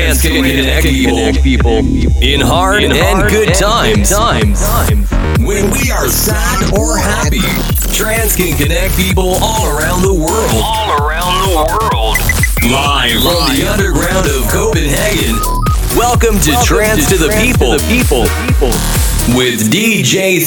Can connect people in hard and good times. Times. When we are sad or happy, Trance can connect people all around the world. All around the world. Live from the underground of Copenhagen. Welcome to Trance to the People. The people. With DJ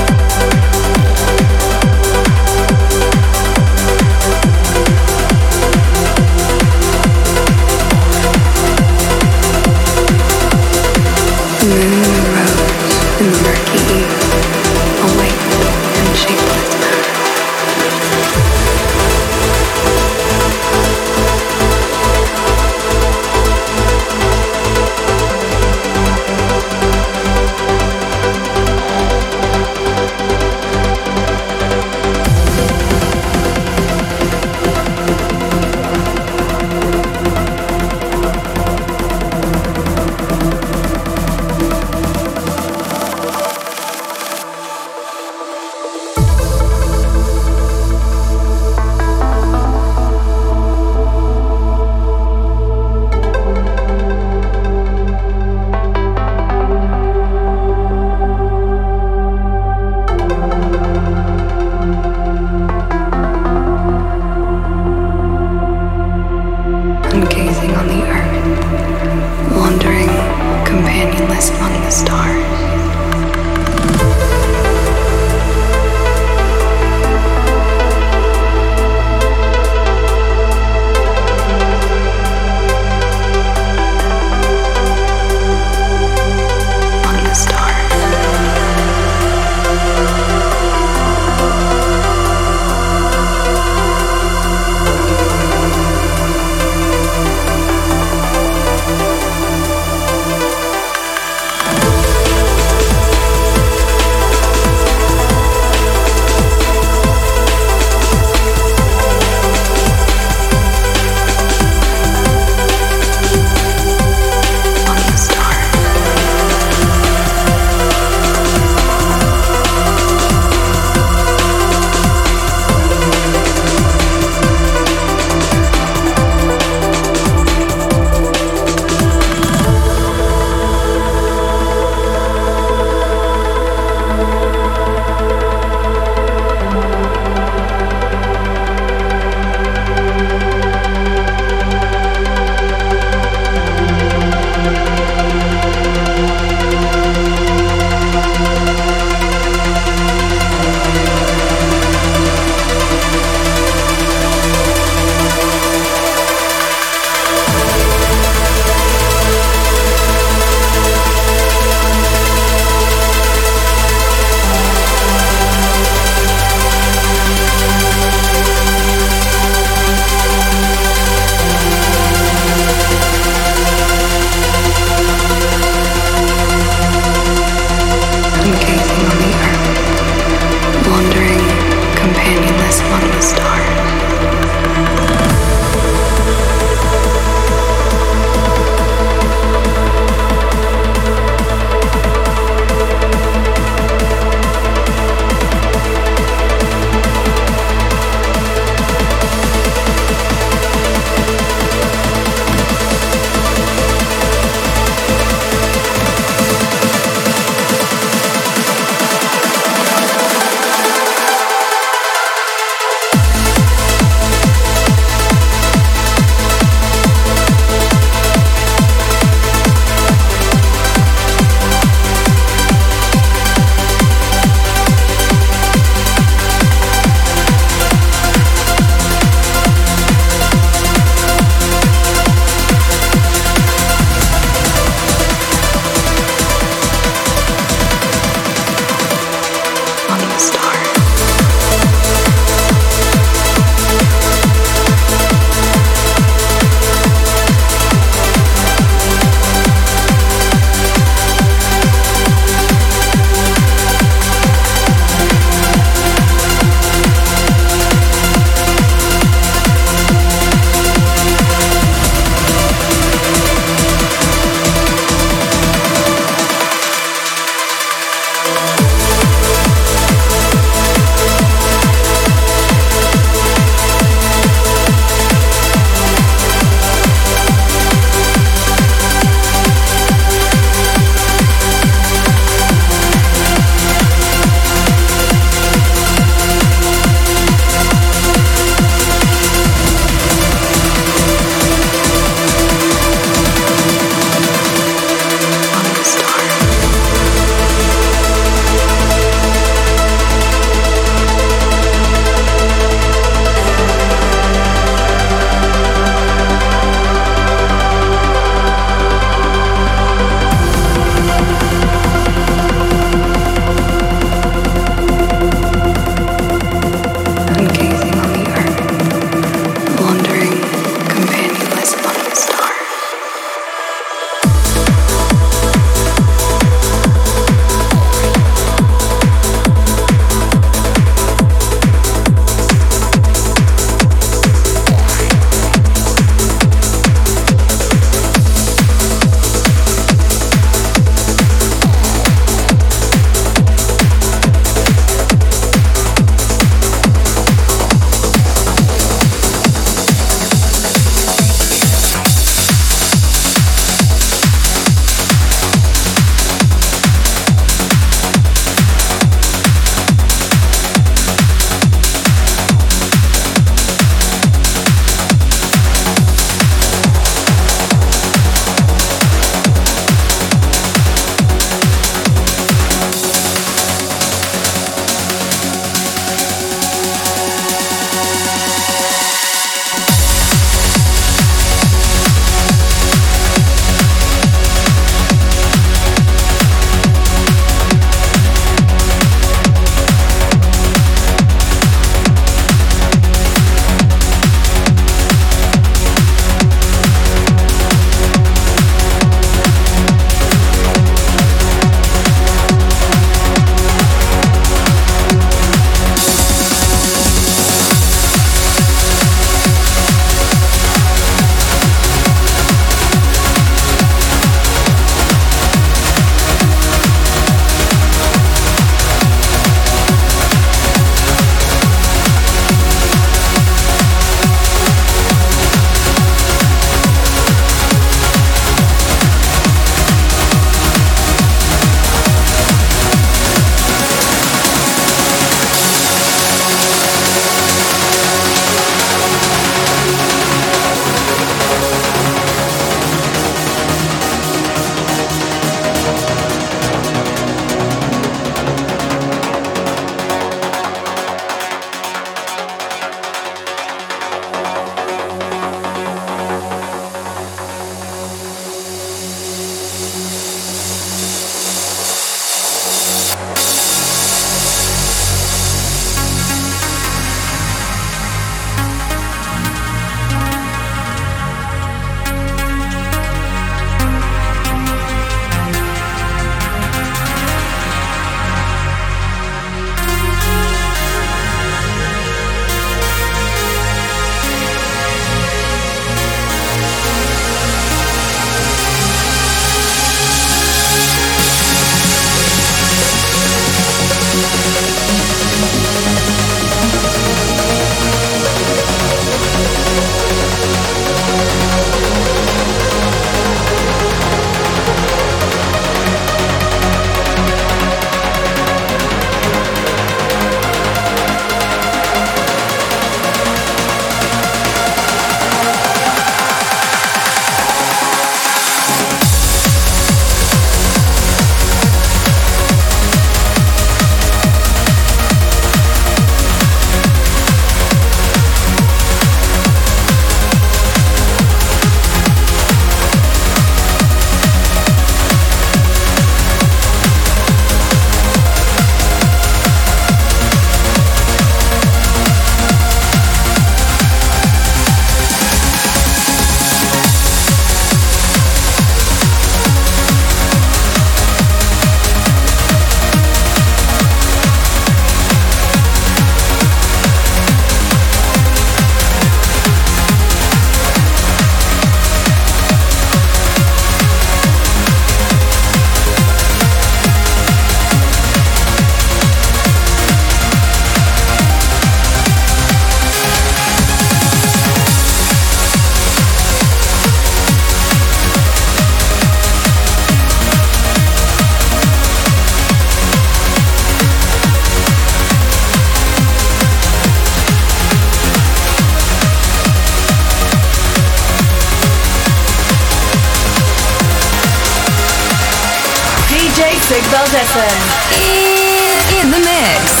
Music Buzz FM. In, in the mix.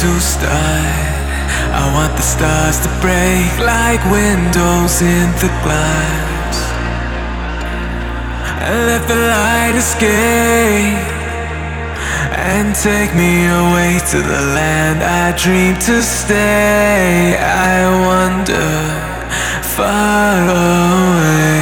To start. I want the stars to break like windows in the glass. And let the light escape and take me away to the land I dream to stay. I wander far away.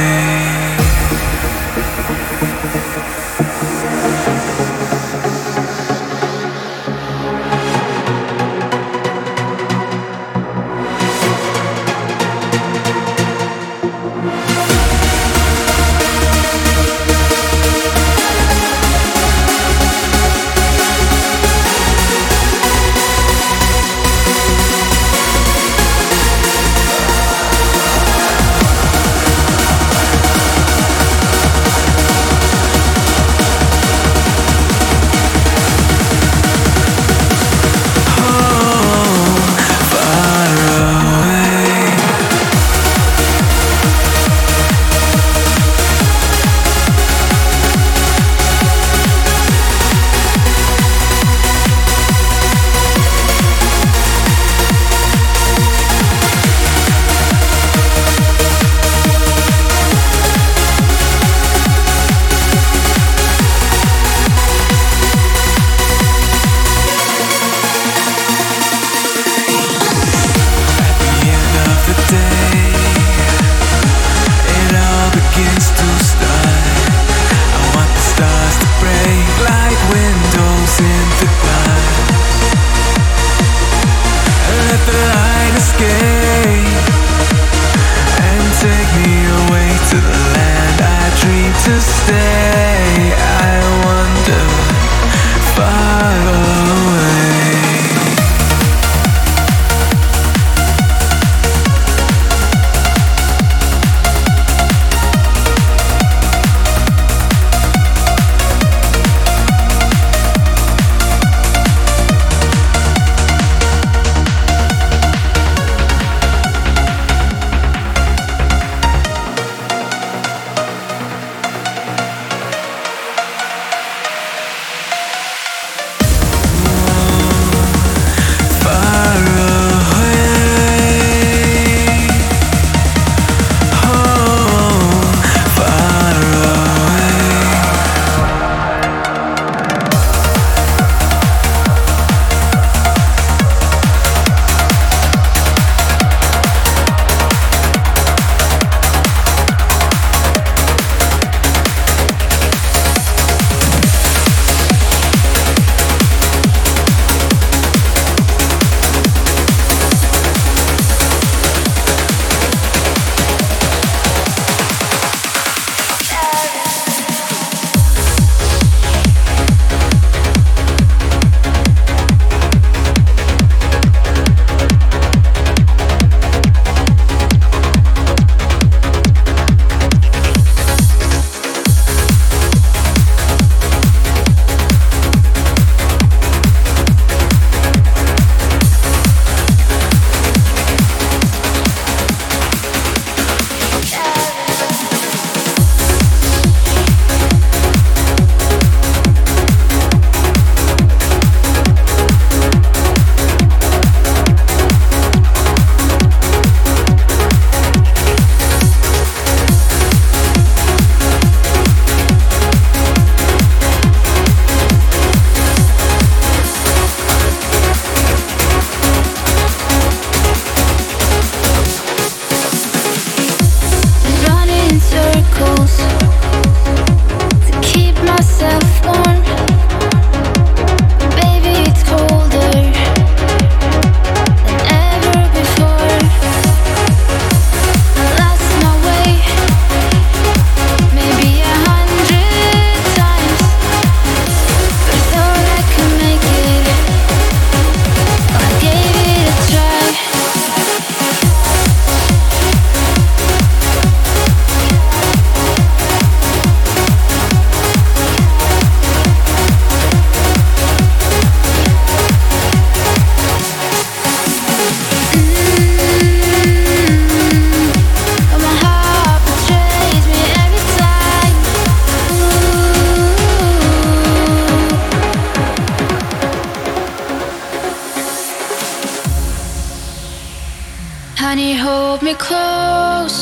Close.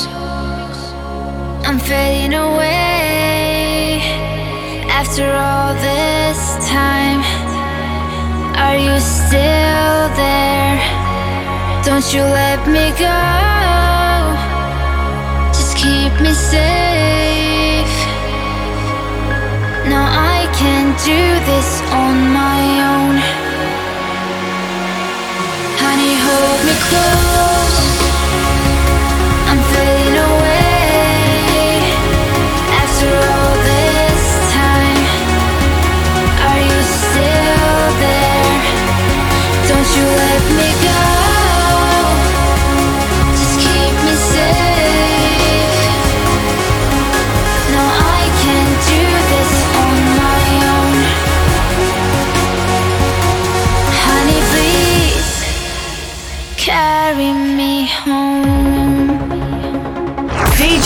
I'm fading away. After all this time, are you still there? Don't you let me go. Just keep me safe. No, I can't do this on my own. Honey, hold me close.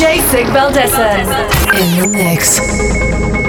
DJ Sig Valdesa in the mix.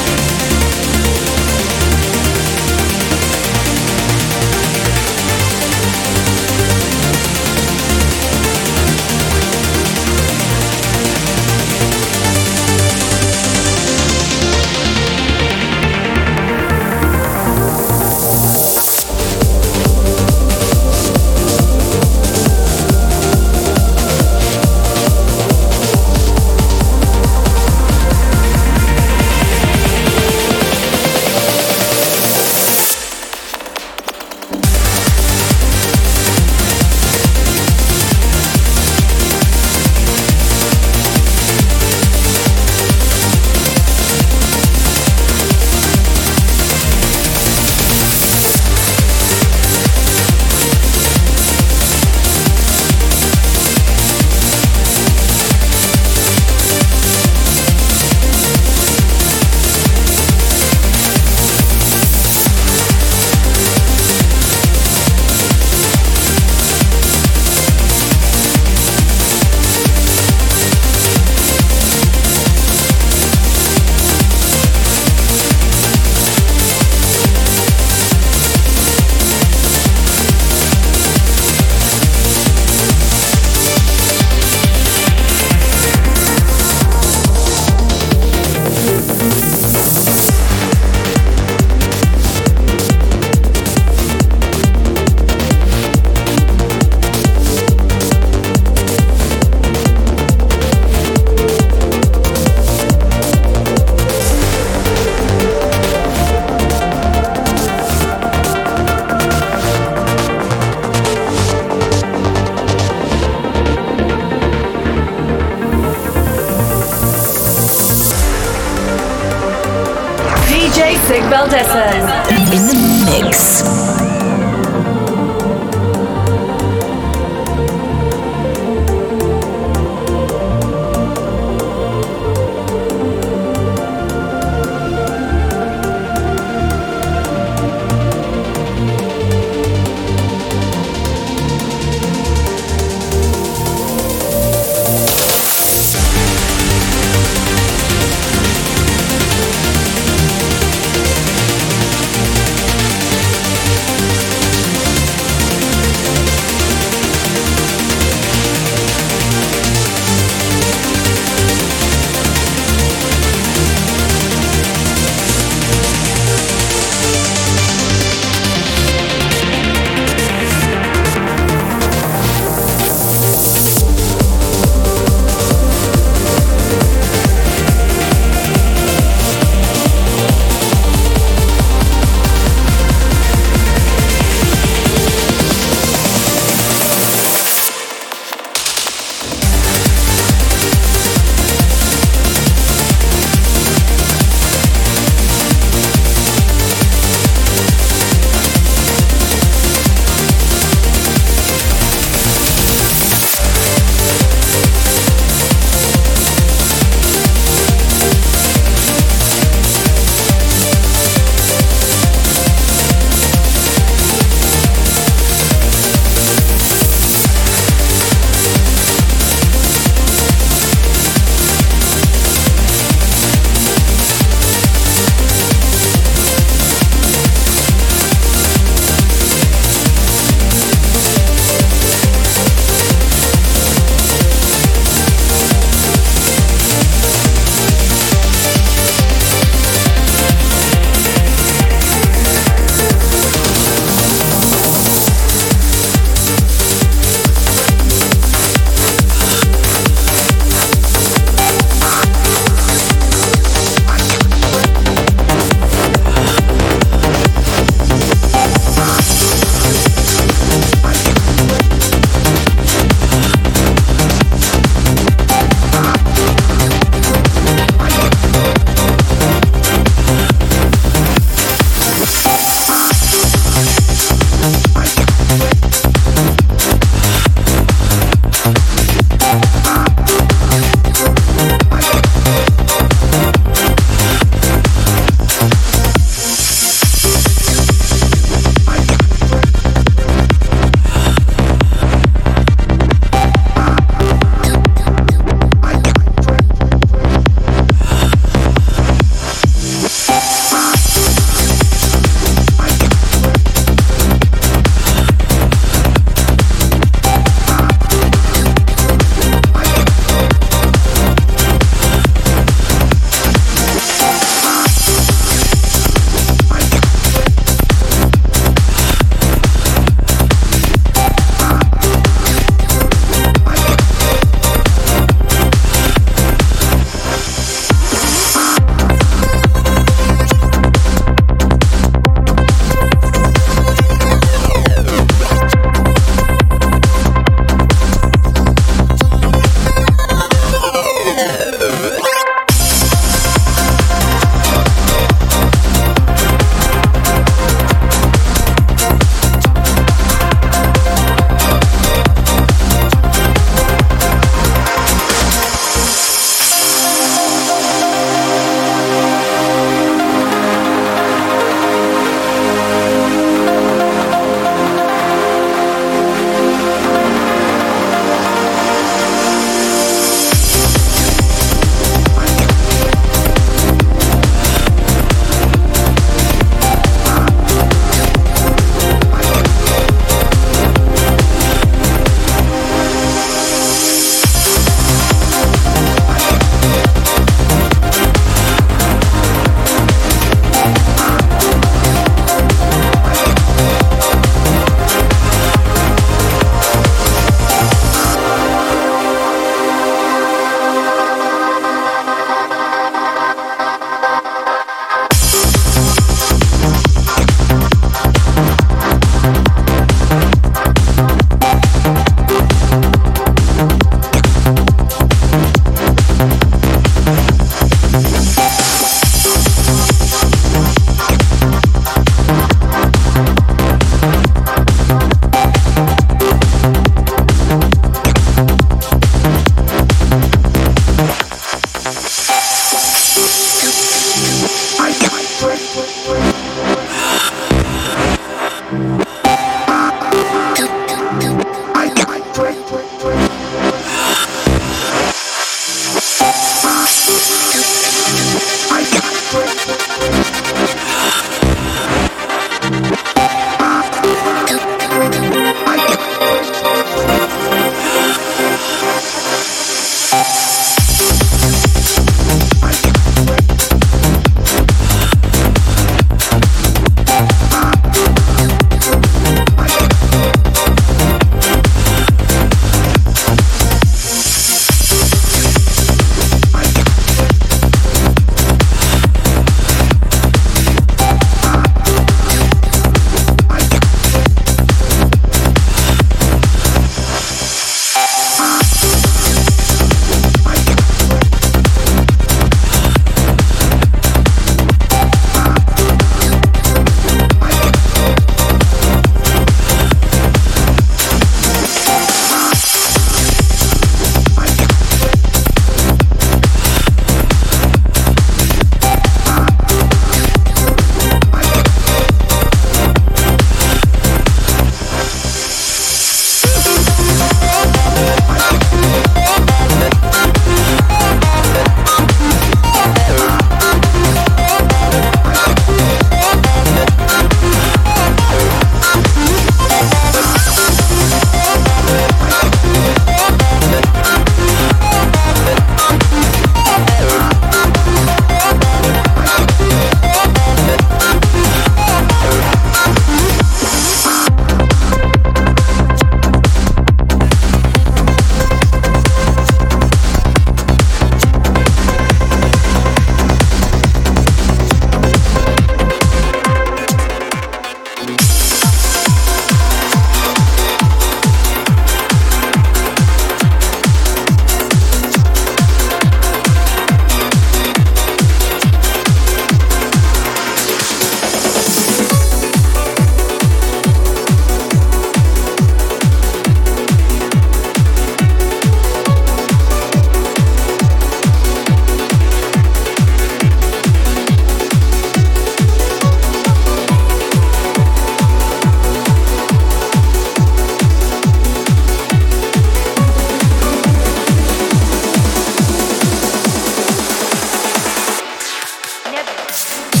together.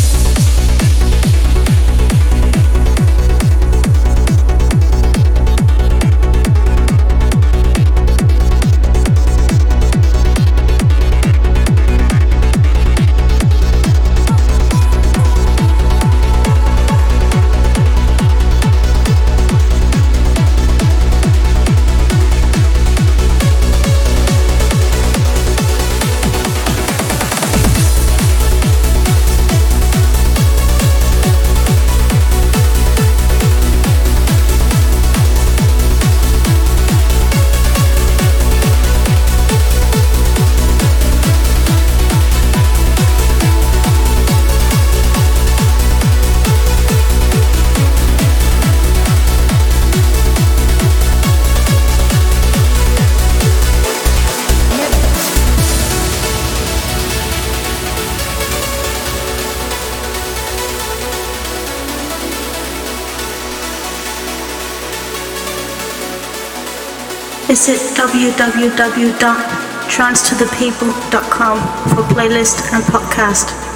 Visit www.transtothepeople.com for playlist and podcast.